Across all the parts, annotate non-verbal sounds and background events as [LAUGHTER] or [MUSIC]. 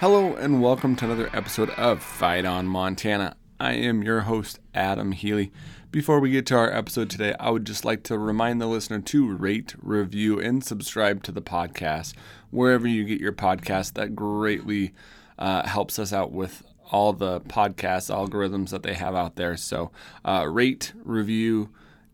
Hello and welcome to another episode of Fight On Montana. I am your host, Adam Healy. Before we get to our episode today, I would just like to remind the listener to rate, review, and subscribe to the podcast wherever you get your podcast. That greatly uh, helps us out with all the podcast algorithms that they have out there. So, uh, rate, review,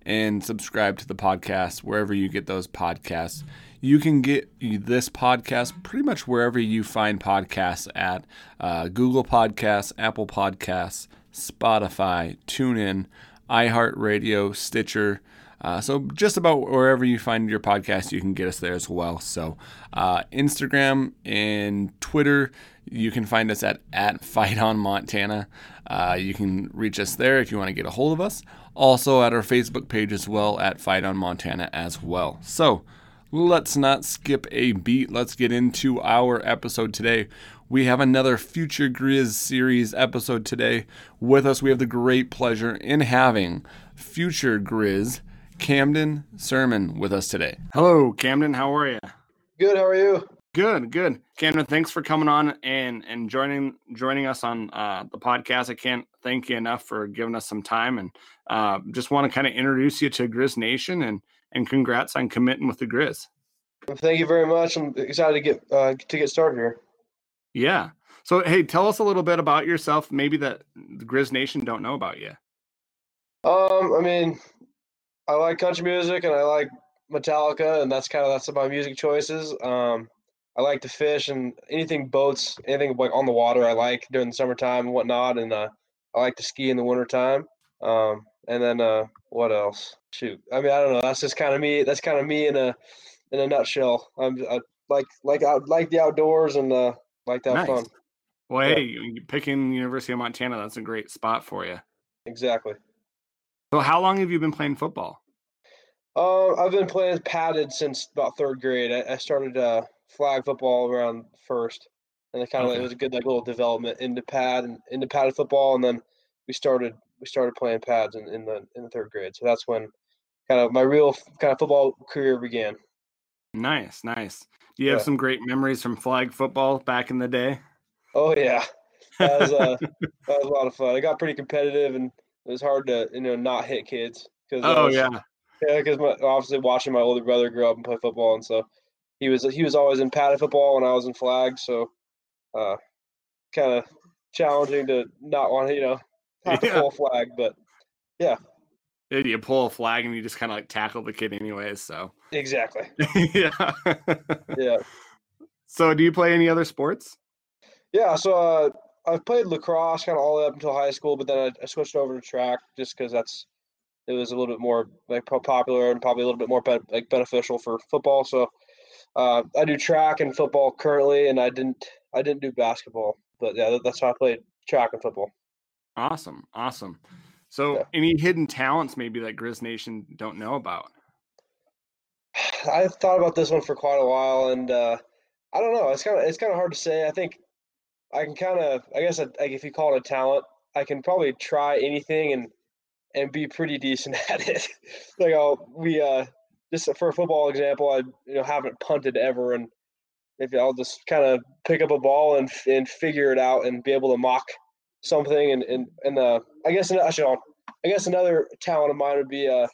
and subscribe to the podcast wherever you get those podcasts. You can get this podcast pretty much wherever you find podcasts at uh, Google Podcasts, Apple Podcasts, Spotify, TuneIn, iHeartRadio, Stitcher. Uh, so just about wherever you find your podcast, you can get us there as well. So uh, Instagram and Twitter, you can find us at at Fight on Montana. Uh, you can reach us there if you want to get a hold of us. Also at our Facebook page as well at Fight on Montana as well. So let's not skip a beat. Let's get into our episode today. We have another Future Grizz series episode today. With us, we have the great pleasure in having Future Grizz Camden Sirmon with us today. Hello, Camden. How are you? Good. How are you? Good, good. Camden, thanks for coming on and and joining joining us on uh, the podcast. I can't thank you enough for giving us some time, and uh, just want to kind of introduce you to Grizz Nation and and congrats on committing with the Grizz. Thank you very much. I'm excited to get uh, to get started here. Yeah. So hey, tell us a little bit about yourself, maybe that the Grizz Nation don't know about you. Um, I mean, I like country music and I like Metallica, and that's kind of that's my music choices. Um, I like to fish and anything boats, anything like on the water. I like during the summertime and whatnot, and uh, I like to ski in the wintertime. Um, and then uh, what else? Shoot, I mean, I don't know. That's just kind of me. That's kind of me in a in a nutshell. I'm I like like I like the outdoors and uh, like that nice. fun. Well, yeah. hey, picking University of Montana, that's a great spot for you. Exactly. So, how long have you been playing football? Uh, I've been playing padded since about third grade. I, I started uh, flag football around first, and it kind of okay. like, it was a good like little development into pad and into padded football, and then we started we started playing pads in, in the in the third grade. So that's when kind of my real kind of football career began. Nice, nice. Do you have some great memories from flag football back in the day? Oh yeah, that was uh, [LAUGHS] that was a lot of fun. It got pretty competitive, and it was hard to you know not hit kids. Cause oh was, yeah, yeah. Because obviously watching my older brother grow up and play football, and so he was he was always in padded football when I was in flag. So, uh, kind of challenging to not want to you know have yeah. pull a flag, but yeah, you pull a flag and you just kind of like tackle the kid anyways. So exactly. [LAUGHS] yeah. yeah. So do you play any other sports? Yeah. So uh, I've played lacrosse kind of all the way up until high school, but then I, I switched over to track just because that's it was a little bit more like popular and probably a little bit more be- like beneficial for football. So uh, I do track and football currently, and I didn't I didn't do basketball, but yeah, that's how I played track and football. Awesome, awesome. So, yeah. any hidden talents maybe that Grizz Nation don't know about? [SIGHS] I've thought about this one for quite a while, and uh, I don't know. It's kind of it's kind of hard to say. I think I can kind of, I guess, like if you call it a talent, I can probably try anything and and be pretty decent [LAUGHS] at it. like I'll we uh just for a football example, I you know haven't punted ever, and if I'll just kind of pick up a ball and and figure it out and be able to mock something and and and uh I guess actually I guess another talent of mine would be uh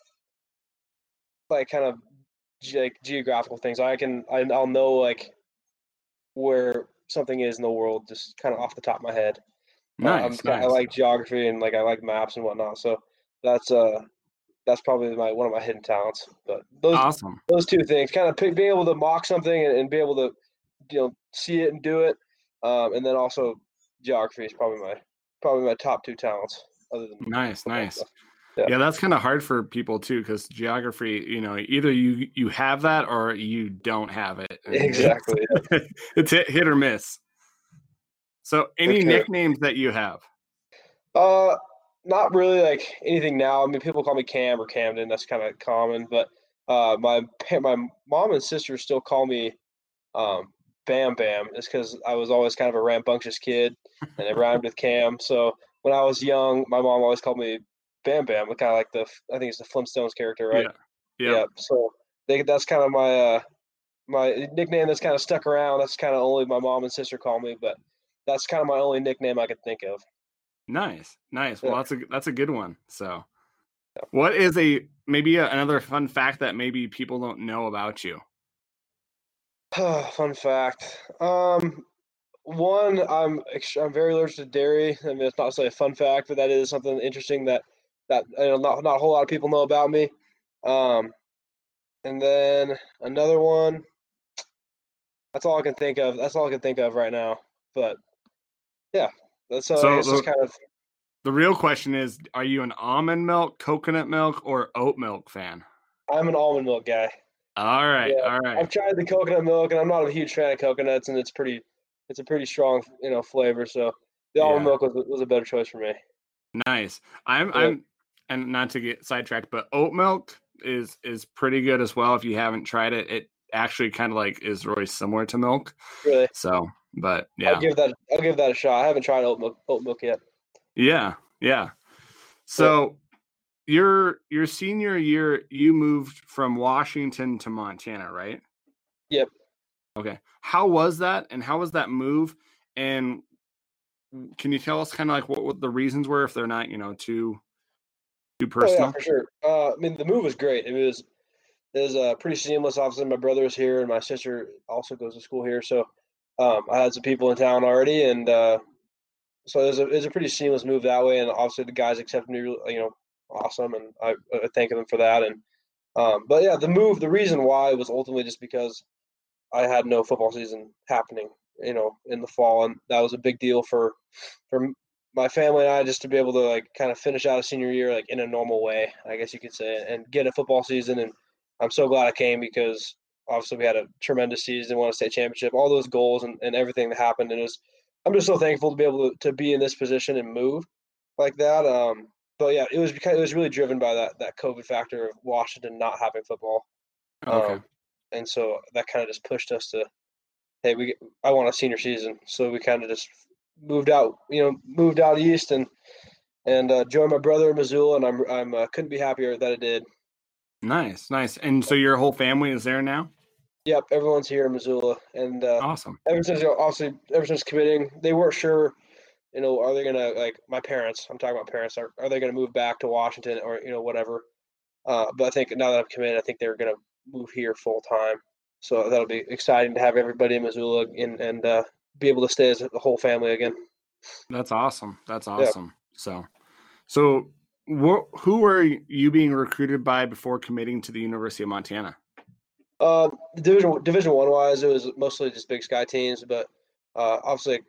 like kind of like geographical things. I can I, I'll know like where something is in the world just kind of off the top of my head. Nice, nice. I like geography and like I like maps and whatnot. So that's uh that's probably my one of my hidden talents. But those awesome. those two things, kind of pick, being able to mock something and, and, be able to you know see it and do it, um, and then also geography is probably my probably my top two talents. Other than nice, nice. Yeah. yeah. that's kind of hard for people too because geography, you know, either you you have that or you don't have it. Exactly. [LAUGHS] it's hit, hit or miss. So, any okay. nicknames that you have? Uh, not really like anything now. I mean, people call me Cam or Camden. That's kind of common, but uh, my my mom and sister still call me um, Bam Bam. It's because I was always kind of a rambunctious kid, and it rhymed with Cam. So when I was young, my mom always called me Bam Bam, kind of like the I think it's the Flintstones character, right? Yeah. Yeah. So they, that's kind of my uh, my nickname that's kind of stuck around. That's kind of only my mom and sister call me, but that's kind of my only nickname I could think of. Nice, nice. Well, Yeah. that's a that's a good one. So, what is a maybe a, another fun fact that maybe people don't know about you? [SIGHS] Fun fact. Um, one, I'm I'm very allergic to dairy. I mean, it's not necessarily a fun fact, but that is something interesting that that you know, not not a whole lot of people know about me. Um, and then another one. That's all I can think of. That's all I can think of right now. But yeah, that's so. So the- kind of. The real question is: Are you an almond milk, coconut milk, or oat milk fan? I'm an almond milk guy. All right, Yeah, all right. I've tried the coconut milk, and I'm not a huge fan of coconuts, and it's pretty. It's a pretty strong, you know, flavor. So the almond Yeah. milk was, was a better choice for me. Nice. I'm Yeah. I'm and not to get sidetracked, but oat milk is is pretty good as well. If you haven't tried it, it actually kind of like is really similar to milk. Really, So, but yeah, I'll give that. I'll give that a shot. I haven't tried oat milk, oat milk yet. yeah, yeah. So your your senior year, you moved from Washington to Montana, right? Yep. Okay. How was that, and how was that move? And can you tell us kind of like what, what the reasons were, if they're not, you know, too too Oh personal? yeah, for sure. Uh, I mean, the move was great. It was it was uh, pretty seamless. Obviously, my brother is here, and my sister also goes to school here. So um, I had some people in town already, and uh, so it was, a, it was a pretty seamless move that way. And obviously, the guys accepted me, you know, awesome, and I, I thank them for that. And um, but yeah, the move, the reason why was ultimately just because I had no football season happening, you know, in the fall, and that was a big deal for for my family and I just to be able to like kind of finish out a senior year like in a normal way, I guess you could say, and get a football season. And I'm so glad I came because obviously we had a tremendous season, won a state championship, all those goals and, and everything that happened. And it was, I'm just so thankful to be able to, to be in this position and move like that. Um, but yeah, it was because it was really driven by that that COVID factor of Washington not having football. Okay. Um, and so that kind of just pushed us to, hey, we get, I want a senior season, so we kind of just moved out, you know, moved out east and and uh, joined my brother in Missoula, and I'm I'm uh, couldn't be happier that I did. Nice, nice. And so your whole family is there now? Yep, everyone's here in Missoula, and uh, Awesome. ever since obviously ever since committing, they weren't sure, you know, are they gonna like my parents? I'm talking about parents. Are are they gonna move back to Washington or you know whatever? Uh, but I think now that I've committed, I think they're gonna move here full time. So that'll be exciting to have everybody in Missoula and and uh, be able to stay as a whole family again. That's awesome. That's awesome. So, so wh- who were you being recruited by before committing to the University of Montana? Uh, division Division One wise, it was mostly just Big Sky teams, but uh, obviously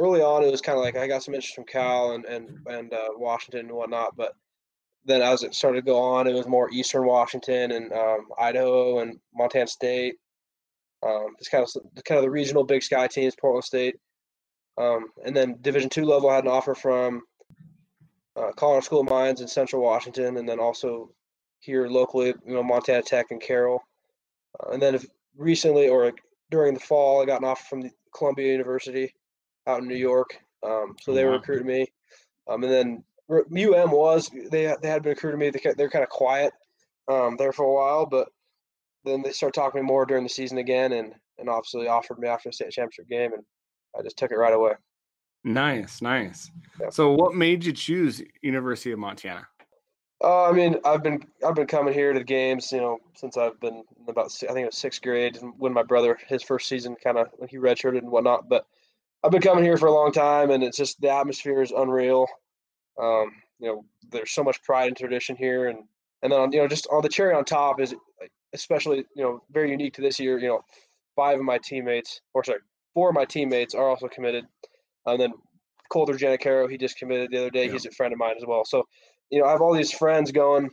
early on it was kind of like I got some interest from Cal and and and uh, Washington and whatnot, but then as it started to go on, it was more Eastern Washington and um, Idaho and Montana State. Um, it's kind of kind of the regional Big Sky teams, Portland State, um, and then Division Two level I had an offer from uh, Colorado School of Mines in Central Washington, and then also here locally, you know, Montana Tech and Carroll. Uh, and then recently or during the fall, I got an offer from Columbia University out in New York. Um, so they were Wow. recruiting me. Um, and then UM was they they had been recruiting me. They they're kind of quiet um, there for a while, but then they started talking to me more during the season again, and and obviously offered me after the state championship game, and I just took it right away. Nice, nice. Yeah. So, what made you choose University of Montana? Uh, I mean, I've been I've been coming here to the games, you know, since I've been in about I think it was sixth grade and when my brother his first season kind of when he redshirted and whatnot. But I've been coming here for a long time, and it's just the atmosphere is unreal. Um, you know, there's so much pride and tradition here, and and then you know, just on the cherry on top is especially you know very unique to this year. You know, five of my teammates, or sorry, four of my teammates are also committed, and then Colter Janicaro, he just committed the other day. Yeah. He's a friend of mine as well. So you know, I have all these friends going,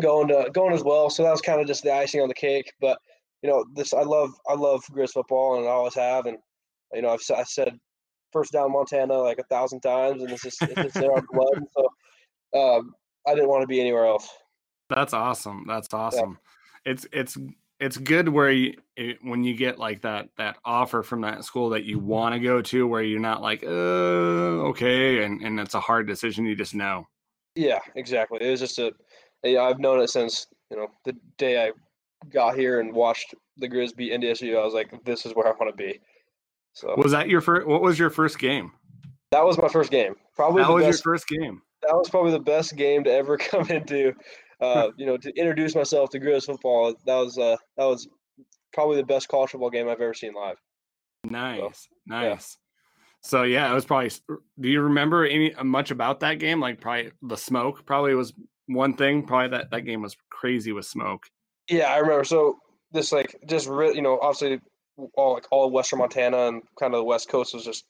going to going as well. So that was kind of just the icing on the cake. But you know, this I love I love Grizz football and I always have. And you know, I've I said first down Montana like a thousand times, and it's just it's just in our blood. So um, I didn't want to be anywhere else. That's awesome. That's awesome. It's it's it's good where you it, when you get like that that offer from that school that you want to go to, where you're not like, uh, okay, and and it's a hard decision. You just know. Yeah, exactly. It was just a yeah, I've known it since you know the day I got here and watched the Grizz beat NDSU. I was like, this is where I want to be. So Was that your first? What was your first game? that was my first game. Probably That was best. your first game. that was probably the best game to ever [LAUGHS] come into. Uh, you know, to introduce myself to Grizz football. That was uh, that was probably the best college football game I've ever seen live. Nice, nice. So yeah, it was probably. Do you remember any much about that game? Like probably the smoke. Probably was one thing. Probably that that game was crazy with smoke. Yeah, I remember. So this like just re- you know obviously all like all of Western Montana and kind of the West Coast was just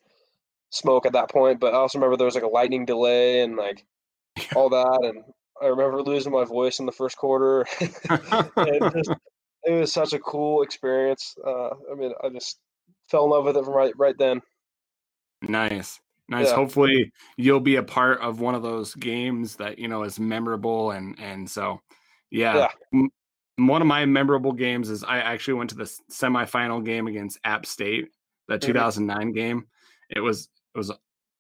smoke at that point. But I also remember there was like a lightning delay and like [LAUGHS] all that, and I remember losing my voice in the first quarter. [LAUGHS] it, just, [LAUGHS] it was such a cool experience. Uh, I mean, I just fell in love with it from right right then. Nice. Nice. Yeah. Hopefully you'll be a part of one of those games that, you know, is memorable and and so yeah. Yeah. One of my memorable games is I actually went to the semifinal game against App State, the Mhm. 2009 game. It was it was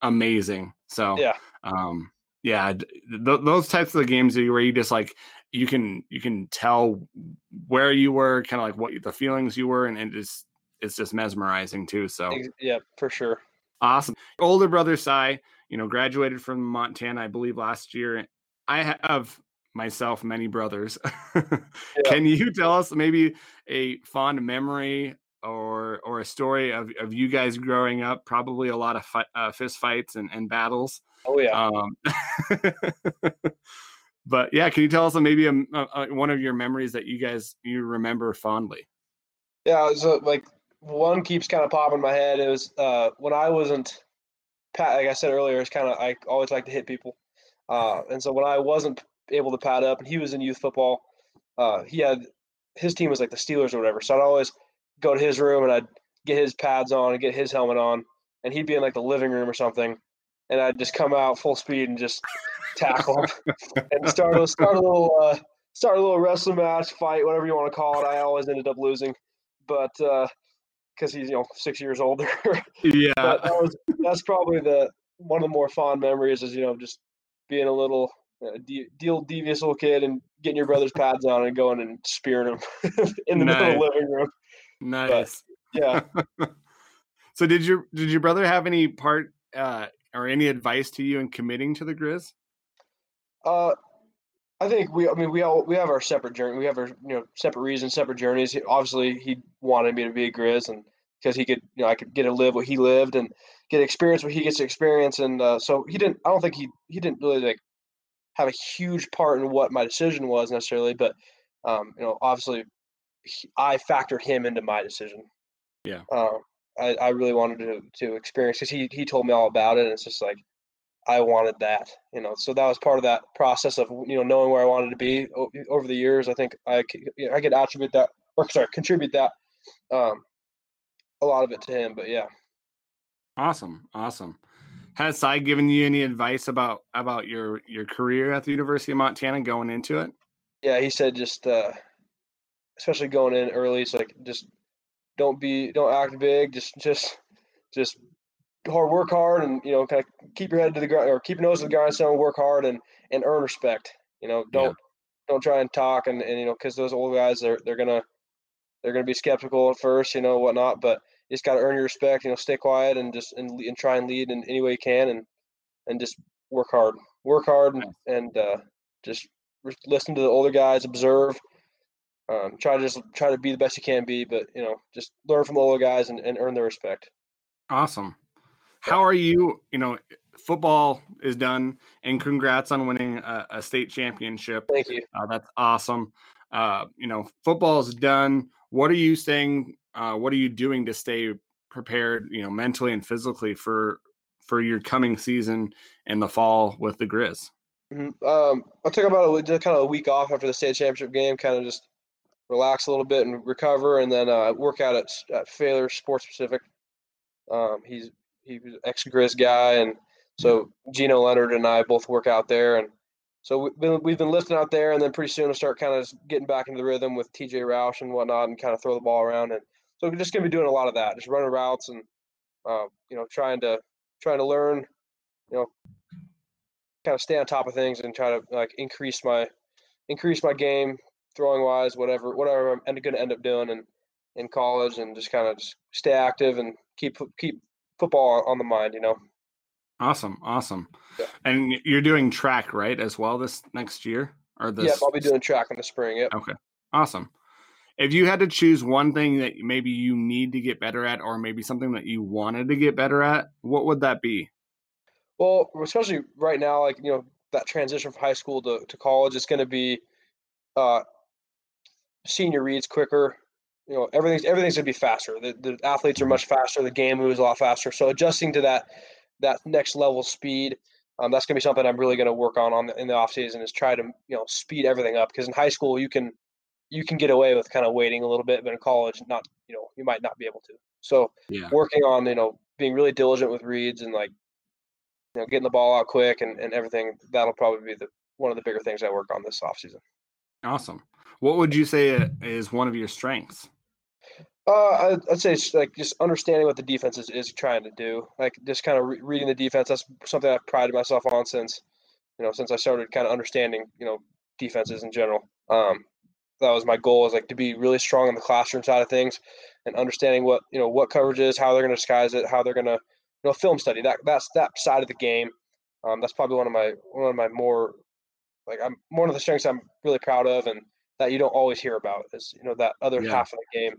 amazing. So Yeah. um yeah, th- those types of the games where you just like you can you can tell where you were, kind of like what the feelings you were and it just it's just mesmerizing too. So Yeah, for sure. Awesome. Older brother Cy, you know, graduated from Montana, I believe, last year. I have myself many brothers. [LAUGHS] Can you tell us maybe a fond memory or or a story of, of you guys growing up? Probably a lot of fi- uh, fist fights and, and battles. Oh yeah. Um, [LAUGHS] but yeah, can you tell us maybe a, a, one of your memories that you guys you remember fondly? Yeah, so like one keeps kind of popping in my head. It was uh, when I wasn't, pat, like I said earlier, it's kind of I always like to hit people, uh, and so when I wasn't able to pad up, and he was in youth football, uh, he had his team was like the Steelers or whatever. So I'd always go to his room and I'd get his pads on and get his helmet on, and he'd be in like the living room or something, and I'd just come out full speed and just tackle him [LAUGHS] and start a start a little uh, start a little wrestling match, fight, whatever you want to call it. I always ended up losing, but because he's you know six years older. [LAUGHS] Yeah. but that was that's probably the one of the more fond memories is you know just being a little uh, de- deal devious little kid and getting your brother's pads on and going and spearing him [LAUGHS] in the middle of the living room. nice. Yeah. [LAUGHS] So did your did your brother have any part uh, or any advice to you in committing to the Grizz? Uh, I think we. I mean, we all we have our separate journey. We have our you know separate reasons, separate journeys. He- Obviously, he wanted me to be a Grizz, and because he could, you know, I could get to live what he lived and get experience what he gets to experience. And uh, so he didn't. I don't think he he didn't really like have a huge part in what my decision was necessarily, but um, you know, obviously, he, I factored him into my decision. Yeah. Uh, I, I really wanted to to experience because he he told me all about it, and it's just like I wanted that, you know. So that was part of that process of you know knowing where I wanted to be o- over the years. I think I c- you know, I could attribute that or sorry contribute that um, a lot of it to him. But yeah, Awesome, awesome. Has Cy given you any advice about about your your career at the University of Montana going into it? yeah, he said just uh, especially going in early, it's like just don't be don't act big, just just just hard work hard and you know kind of keep your head to the ground or keep your nose to the grindstone, work hard and and earn respect. You know, don't don't try and talk and, and you know because those old guys they're they're gonna they're gonna be skeptical at first, you know whatnot, but you just got to earn your respect. You know, stay quiet and just and, and try and lead in any way you can and and just work hard, work hard and, and uh, just listen to the older guys, observe. Um, try to just try to be the best you can be, but you know, just learn from the older guys and, and earn their respect. Awesome. How are you? You know, football is done, and congrats on winning a, a state championship. Thank you. Uh, that's awesome. Uh, you know, football is done. What are you saying? Uh, what are you doing to stay prepared? You know, mentally and physically for for your coming season in the fall with the Grizz. Mhm. Um, I took about a, kind of a week off after the state championship game, kind of just relax a little bit and recover, and then uh, work out at, at Failure Sports Pacific. Um, he's he was ex Grizz guy, and so Gino Leonard and I both work out there, and so we've been, we've been lifting out there, and then pretty soon we'll start kind of getting back into the rhythm with TJ Roush and whatnot, and kind of throw the ball around, and so we're just gonna be doing a lot of that, just running routes and uh, you know trying to trying to learn, you know, kind of stay on top of things and try to like increase my increase my game throwing wise, whatever whatever I'm going to end up doing, and in college and just kind of just stay active and keep keep football on the mind. You know. Awesome, awesome. Yeah. And you're doing track right as well this next year or this? Yeah, I'll be doing track in the spring. Yep. Okay, awesome. If you had to choose one thing that maybe you need to get better at, or maybe something that you wanted to get better at, what would that be? Well, especially right now, like you know, that transition from high school to, to college is going to be uh, senior reads quicker. You know, everything's everything's going to be faster. The, the athletes are much faster. The game moves a lot faster. So adjusting to that that next level speed, um, that's going to be something I'm really going to work on on the, in the off season. Is try to you know speed everything up because in high school you can you can get away with kind of waiting a little bit, but in college, not you know you might not be able to. So yeah. working on you know being really diligent with reads and like you know getting the ball out quick and, and everything that'll probably be the one of the bigger things I work on this off season. Awesome. What would you say is one of your strengths? Uh, I'd say it's like just understanding what the defense is, is trying to do. Like just kind of re- reading the defense. That's something I've prided myself on since, you know, since I started kind of understanding, you know, defenses in general. Um, that was my goal is like to be really strong in the classroom side of things and understanding what, you know, what coverage is, how they're going to disguise it, how they're going to, you know, film study that, that's that side of the game. Um, that's probably one of my, one of my more like I'm one of the strengths I'm really proud of and that you don't always hear about is, you know, that other yeah. half of the game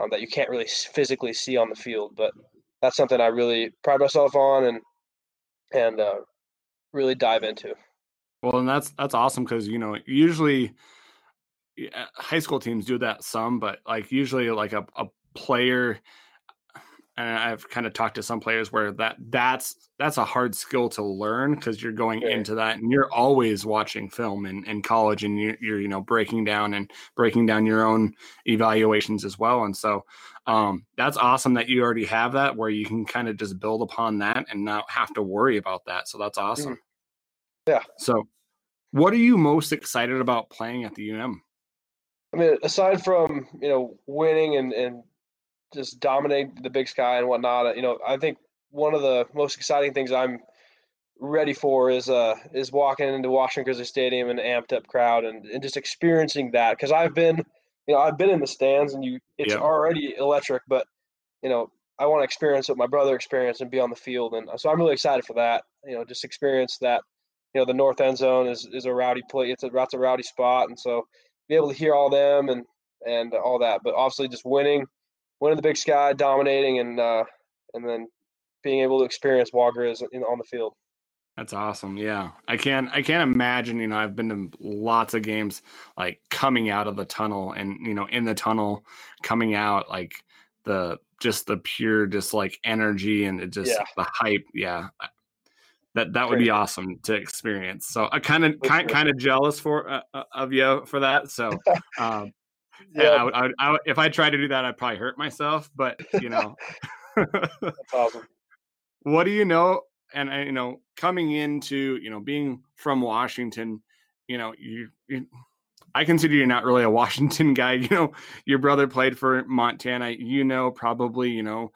um, that you can't really physically see on the field. But that's something I really pride myself on and and uh, really dive into. Well, and that's that's awesome because you know usually high school teams do that some, but like usually like a, a player and I've kind of talked to some players where that that's that's a hard skill to learn because you're going into that and you're always watching film in, in college and you're, you're, you know breaking down and breaking down your own evaluations as well and so um, that's awesome that you already have that where you can kind of just build upon that and not have to worry about that so that's mm-hmm. awesome. Yeah. So what are you most excited about playing at the um i mean aside from you know winning and and just dominating the big sky and whatnot. You know, I think one of the most exciting things I'm ready for is uh is walking into Washington Grizzly Stadium and amped up crowd and, and just experiencing that because I've been you know I've been in the stands and you it's yep. already electric but you know I want to experience what my brother experienced and be on the field and so I'm really excited for that you know just experience that you know the north end zone is is a rowdy play it's a that's a rowdy spot and so be able to hear all them and and all that but obviously just winning winning the Big Sky, dominating, and uh, and then being able to experience Wagriz in, on the field. That's awesome. Yeah. I can't I can't imagine, you know, I've been to lots of games like coming out of the tunnel and you know, in the tunnel coming out like the just the pure just like energy and it just yeah. the hype. Yeah. That that would be awesome to experience. So I kind of kind kind of jealous for uh, uh, of you for that. So [LAUGHS] um yeah, I would, I would, I would, if I tried to do that, I'd probably hurt myself. But you [LAUGHS] know, [LAUGHS] that's awesome. What do you know? And you know, coming into you know being from Washington, you know, you, you I consider you not really a Washington guy. You know, your brother played for Montana. You know, probably you know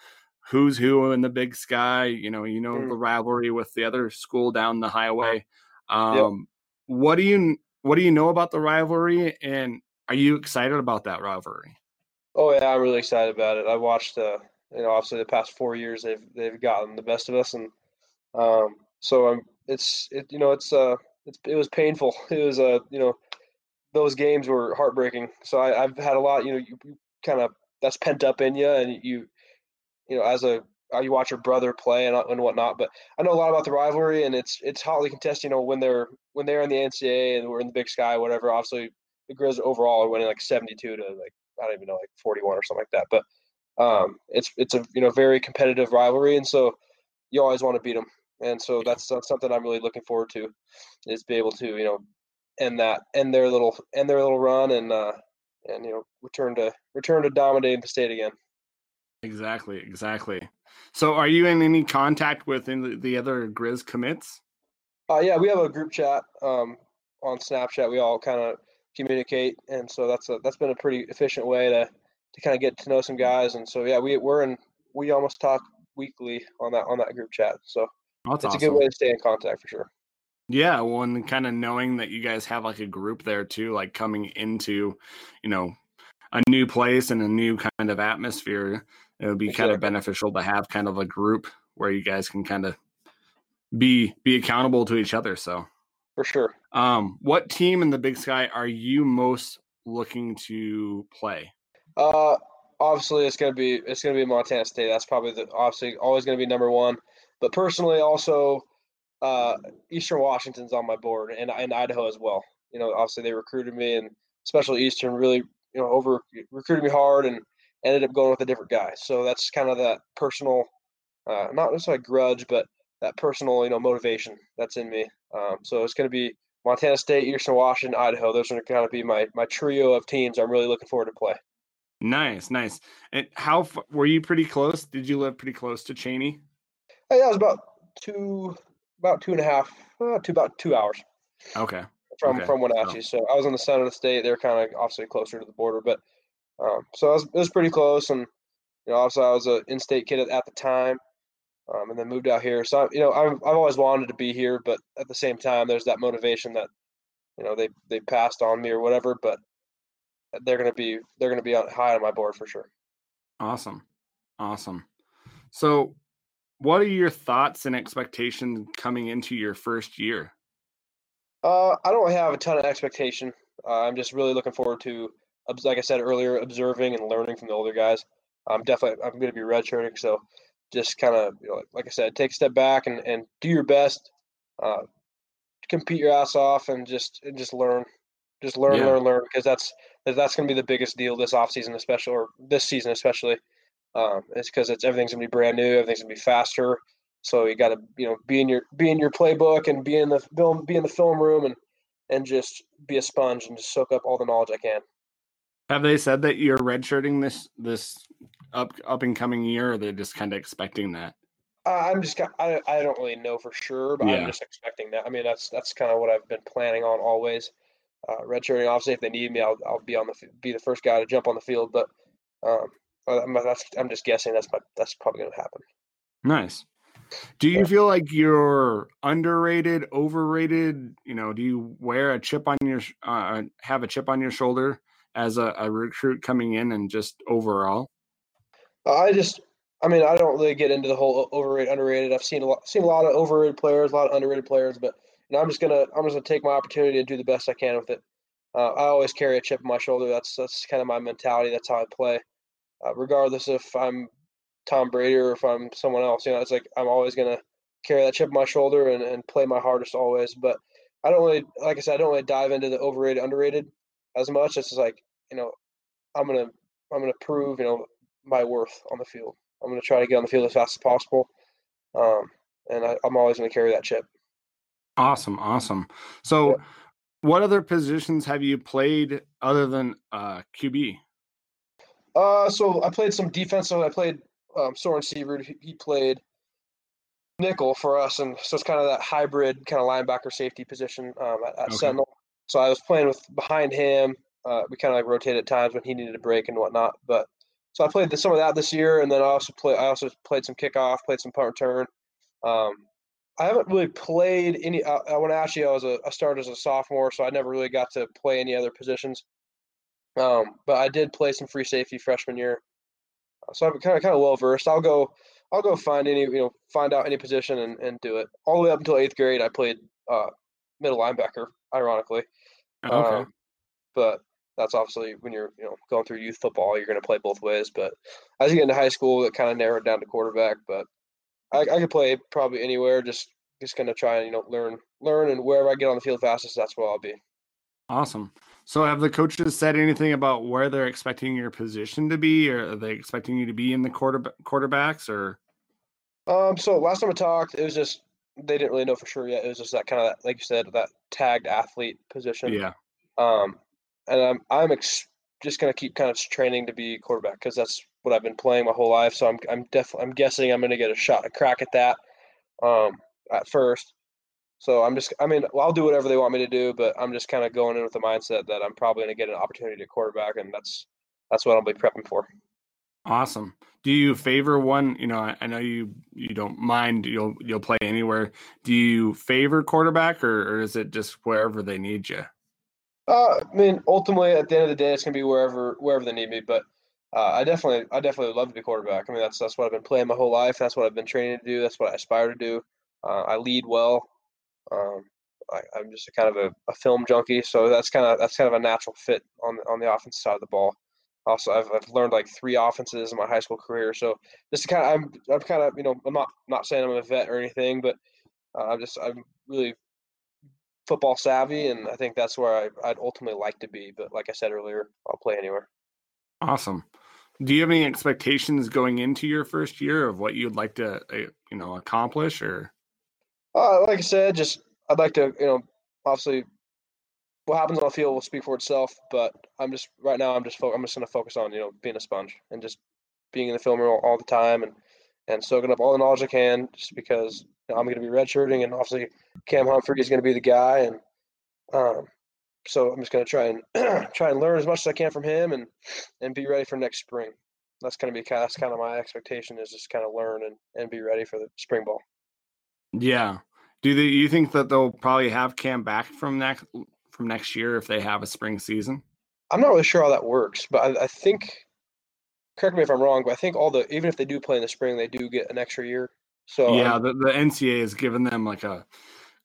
who's who in the Big Sky. You know, you know mm. the rivalry with the other school down the highway. Um, yep. What do you what do you know about the rivalry, and are you excited about that rivalry? Oh yeah, I'm really excited about it. I watched, uh, you know, obviously the past four years they've they've gotten the best of us, and um, so I'm. It's it, you know, it's uh, it's, it was painful. [LAUGHS] It was uh, you know, those games were heartbreaking. So I, have had a lot. You know, you, you kind of that's pent up in you, and you, you know, as a uh, you watch your brother play and and whatnot. But I know a lot about the rivalry, and it's it's hotly contested. You know, when they're when they're in the NCAA and we're in the Big Sky, whatever. Obviously, the Grizz overall are winning like 72 to like I don't even know like 41 or something like that. But um, it's it's a you know very competitive rivalry, and so you always want to beat them. And so that's, that's something I'm really looking forward to, is be able to you know end that end their little end their little run and uh, and you know return to return to dominating the state again. Exactly, exactly. So, are you in any contact with the, the other Grizz commits? Uh, yeah, we have a group chat um, on Snapchat. We all kind of communicate, and so that's a that's been a pretty efficient way to to kind of get to know some guys. And so yeah, we we're in we almost talk weekly on that on that group chat. So that's it's awesome. a good way to stay in contact for sure. Yeah, well, and kind of knowing that you guys have like a group there too, like coming into, you know, a new place and a new kind of atmosphere, it would be exactly. kind of beneficial to have kind of a group where you guys can kind of be be accountable to each other. So for sure. Um, what team in the Big Sky are you most looking to play? Uh, obviously it's gonna be it's gonna be Montana State. That's probably the obviously always gonna be number one. But personally, also uh, Eastern Washington's on my board and and Idaho as well. You know, obviously they recruited me and especially Eastern really you know over recruited me hard and ended up going with a different guy. So that's kind of that personal, uh, not necessarily grudge, but that personal you know motivation that's in me. Um, so it's going to be Montana State, Eastern Washington, Idaho. Those are going to be my my trio of teams. I'm really looking forward to play. Nice, nice. And how were you pretty close? Did you live pretty close to Cheney? Oh, yeah, it was about two, about two and a half, uh, two about two hours. Okay. From okay. from Wenatchee, so. so I was on the center of the state. They're kind of obviously closer to the border, but um, so was, it was pretty close. And you know, obviously I was an in-state kid at, at the time, um, and then moved out here. So you know, I've I've always wanted to be here, but at the same time, there's that motivation that you know they they passed on me or whatever. But they're gonna be they're gonna be on high on my board for sure. Awesome, awesome. So what are your thoughts and expectations coming into your first year? Uh, I don't have a ton of expectation. Uh, I'm just really looking forward to, like I said earlier, observing and learning from the older guys. I'm definitely I'm going to be redshirting, so just kind of you know, like I said, take a step back and, and do your best, uh, compete your ass off, and just and just learn, just learn, yeah. learn, learn, because that's that's going to be the biggest deal this offseason, especially or this season especially. Um, it's because it's everything's gonna be brand new, everything's gonna be faster. So you got to you know be in your be in your playbook and be in the film be in the film room and and just be a sponge and just soak up all the knowledge I can. Have they said that you're redshirting this this up up and coming year, or they're just kind of expecting that? Uh, I'm just I I don't really know for sure, but yeah. I'm just expecting that. I mean that's that's kind of what I've been planning on always. Uh, redshirting, obviously, if they need me, I'll I'll be on the be the first guy to jump on the field. But um, I'm, that's, I'm just guessing that's my, that's probably going to happen. Nice. Do you yeah. feel like you're underrated, overrated? You know, do you wear a chip on your uh, have a chip on your shoulder as a, a recruit coming in and just overall? I just, I mean, I don't really get into the whole overrated, underrated. I've seen a lot, seen a lot of overrated players, a lot of underrated players, but know, I'm just gonna, I'm just gonna take my opportunity and do the best I can with it. Uh, I always carry a chip on my shoulder. That's that's kind of my mentality. That's how I play uh, regardless if I'm Tom Brady or if I'm someone else. You know, it's like I'm always gonna carry that chip on my shoulder and, and play my hardest always. But I don't really, like I said, I don't really dive into the overrated, underrated as much. It's just like you know, I'm gonna I'm gonna prove you know my worth on the field. I'm gonna try to get on the field as fast as possible, um, and I, am always gonna carry that chip. Awesome, awesome. So, yeah. what other positions have you played other than uh, QB? Uh, so I played some defense. So I played um, Soren Seaver. He played nickel for us, and so it's kind of that hybrid kind of linebacker safety position um, at, at okay. Sentinel. So I was playing with behind him. Uh, we kind of like rotated at times when he needed a break and whatnot. But so I played the, some of that this year, and then I also play. I also played some kickoff, played some punt return. Um, I haven't really played any. Uh, when actually I was a I started as a sophomore, so I never really got to play any other positions. Um, but I did play some free safety freshman year, so I'm kind of kind of well versed. I'll go I'll go find any you know find out any position and, and do it. All the way up until eighth grade, I played uh, middle linebacker, ironically. Okay. Um, but that's obviously when you're you know going through youth football, you're going to play both ways. But as you get into high school, it kind of narrowed down to quarterback. But I, I could play probably anywhere. Just just going to try and you know learn learn and wherever I get on the field fastest, that's where I'll be. Awesome. So have the coaches said anything about where they're expecting your position to be, or are they expecting you to be in the quarter quarterbacks, or? Um. So last time I talked, it was just they didn't really know for sure yet. It was just that kind of like you said, that tagged athlete position. Yeah. Um, and I'm I'm ex- just gonna keep kind of training to be quarterback because that's what I've been playing my whole life. So I'm I'm definitely I'm guessing I'm gonna get a shot, a crack at that. Um, at first, so I'm just, I mean, well, I'll do whatever they want me to do, but I'm just kind of going in with the mindset that I'm probably going to get an opportunity to quarterback, and that's that's what I'll be prepping for. Awesome. Do you favor one? You know, I, I know you you don't mind. You'll you'll play anywhere. Do you favor quarterback, or, or is it just wherever they need you? Uh, I mean, ultimately, at the end of the day, it's gonna be wherever wherever they need me. But uh, I definitely, I definitely would love to be quarterback. I mean, that's that's what I've been playing my whole life. That's what I've been training to do. That's what I aspire to do. Uh, I lead well. Um, I, am just a kind of a, a, film junkie, so that's kind of that's kind of a natural fit on on the offensive side of the ball. Also, I've, I've learned like three offenses in my high school career, so just kind of I'm I'm kind of you know I'm not not saying I'm a vet or anything, but uh, I'm just I'm really football savvy, and I think that's where I, I'd ultimately like to be. But like I said earlier, I'll play anywhere. Awesome. Do you have any expectations going into your first year of what you'd like to, uh, you know, accomplish? Or, uh, like I said, just I'd like to, you know, obviously, what happens on the field will speak for itself. But I'm just right now, I'm just fo- I'm just going to focus on, you know, being a sponge and just being in the film room all, the time and and soaking up all the knowledge I can, just because you know, I'm going to be redshirting, and obviously Cam Humphrey is going to be the guy, and um, so I'm just going to try and [CLEARS THROAT] try and learn as much as I can from him, and and be ready for next spring. That's going to be that's kind of my expectation is just kind of learn and, and be ready for the spring ball. Yeah. Do they, you think that they'll probably have Cam back from next from next year if they have a spring season? I'm not really sure how that works, but I, I think correct me if I'm wrong, but I think all the even if they do play in the spring, they do get an extra year. So yeah, the, the NCAA has given them like a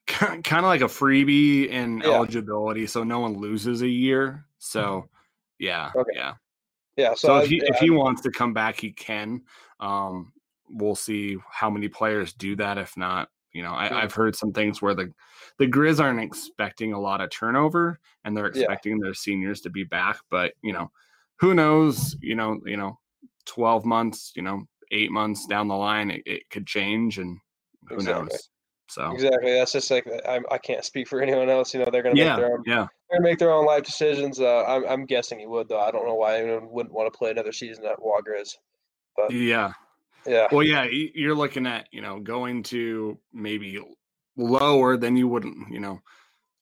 kind of like a freebie in yeah. eligibility, so no one loses a year. So mm-hmm. yeah, okay. yeah, yeah. So, so if he yeah, if he wants to come back, he can. Um, we'll see how many players do that. If not, you know, I, have heard some things where the the Grizz aren't expecting a lot of turnover, and they're expecting yeah. their seniors to be back. But you know, who knows? You know, you know, twelve months, you know, eight months down the line, it, it could change, and who exactly. knows? So exactly, that's just like I, I can't speak for [LAUGHS] anyone else. You know, they're gonna yeah, make their own, yeah, they're gonna make their own life decisions. Uh, I'm, I'm guessing he would though. I don't know why anyone wouldn't want to play another season at Wagriz. But yeah, yeah. Well, yeah, you're looking at you know going to maybe lower than you wouldn't. You know,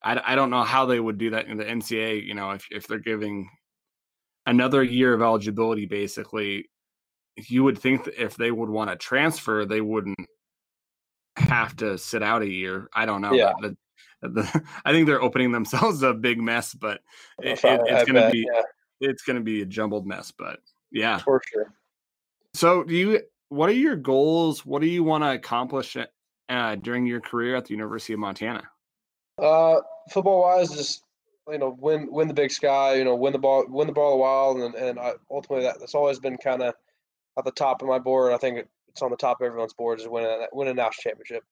I, I don't know how they would do that in the NCAA. You know, if if they're giving another year of eligibility, basically, you would think that if they would want to transfer, they wouldn't have to sit out a year. I don't know. Yeah. The, the, [LAUGHS] the, I think they're opening themselves a big mess, but it, it, it's going to be yeah. it's going to be a jumbled mess. But yeah, for sure. So, do you? What are your goals? What do you want to accomplish uh, during your career at the University of Montana? Uh, football wise, just you know, win win the Big Sky. You know, win the ball, win the ball a while, and and I, ultimately that that's always been kind of at the top of my board. I think it's on the top of everyone's board is winning winning a national championship.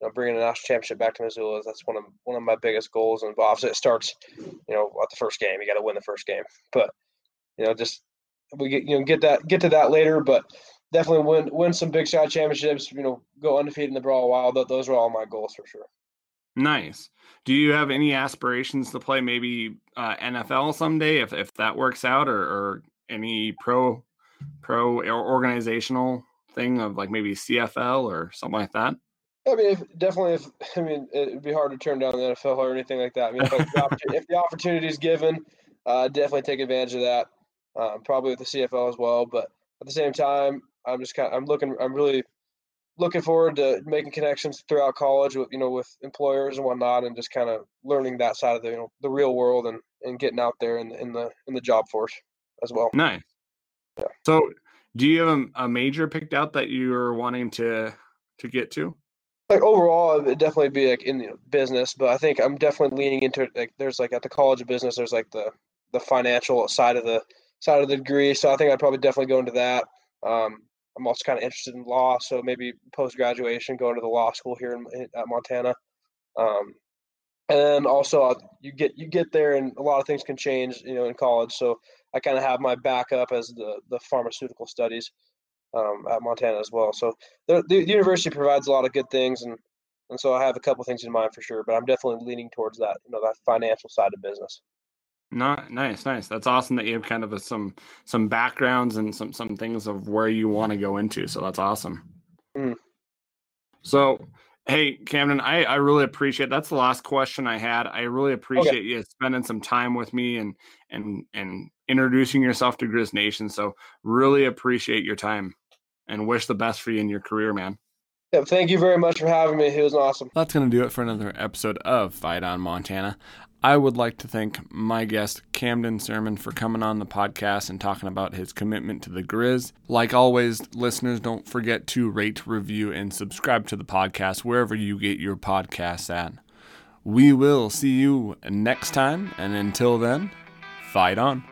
You know, bringing a national championship back to Missoula that's one of one of my biggest goals. And obviously, it starts, you know, at the first game. You got to win the first game. But you know, just we get you know get that get to that later. But definitely win win some Big Sky championships. You know, go undefeated in the Brawl Wild. Those are all my goals for sure. Nice. Do you have any aspirations to play maybe uh, NFL someday if if that works out, or, or any pro pro organizational thing of like maybe CFL or something like that? I mean, if, definitely. If I mean, it'd be hard to turn down the NFL or anything like that. I mean, if, the, [LAUGHS] if the opportunity is given, uh, definitely take advantage of that. Um, probably with the CFL as well. But at the same time, I'm just kind of I'm looking. I'm really looking forward to making connections throughout college with you know with employers and whatnot, and just kind of learning that side of the you know the real world and and getting out there in in the in the job force as well. Nice. Yeah. So, do you have a, a major picked out that you're wanting to to get to? Like overall, it'd definitely be like in you know, business, but I think I'm definitely leaning into like there's like at the college of business, there's like the the financial side of the side of the degree. So I think I'd probably definitely go into that. Um, I'm also kind of interested in law, so maybe post graduation, going to the law school here in, in at Montana. Um, and then also uh, you get you get there, and a lot of things can change, you know, in college. So I kind of have my backup as the the pharmaceutical studies um, at Montana as well. So the, the university provides a lot of good things, and and so I have a couple things in mind for sure. But I'm definitely leaning towards that, you know, that financial side of business. Not nice, nice. That's awesome that you have kind of a, some some backgrounds and some some things of where you want to go into. So that's awesome. Mm. So Hey, Camden, I, I really appreciate that's the last question I had. I really appreciate okay. you spending some time with me and and and introducing yourself to Grizz Nation. So really appreciate your time and wish the best for you in your career, man. Yep, thank you very much for having me. It was awesome. That's going to do it for another episode of Fight on Montana. I would like to thank my guest, Camden Sirmon, for coming on the podcast and talking about his commitment to the Grizz. Like always, listeners, don't forget to rate, review, and subscribe to the podcast wherever you get your podcasts at. We will see you next time, and until then, fight on.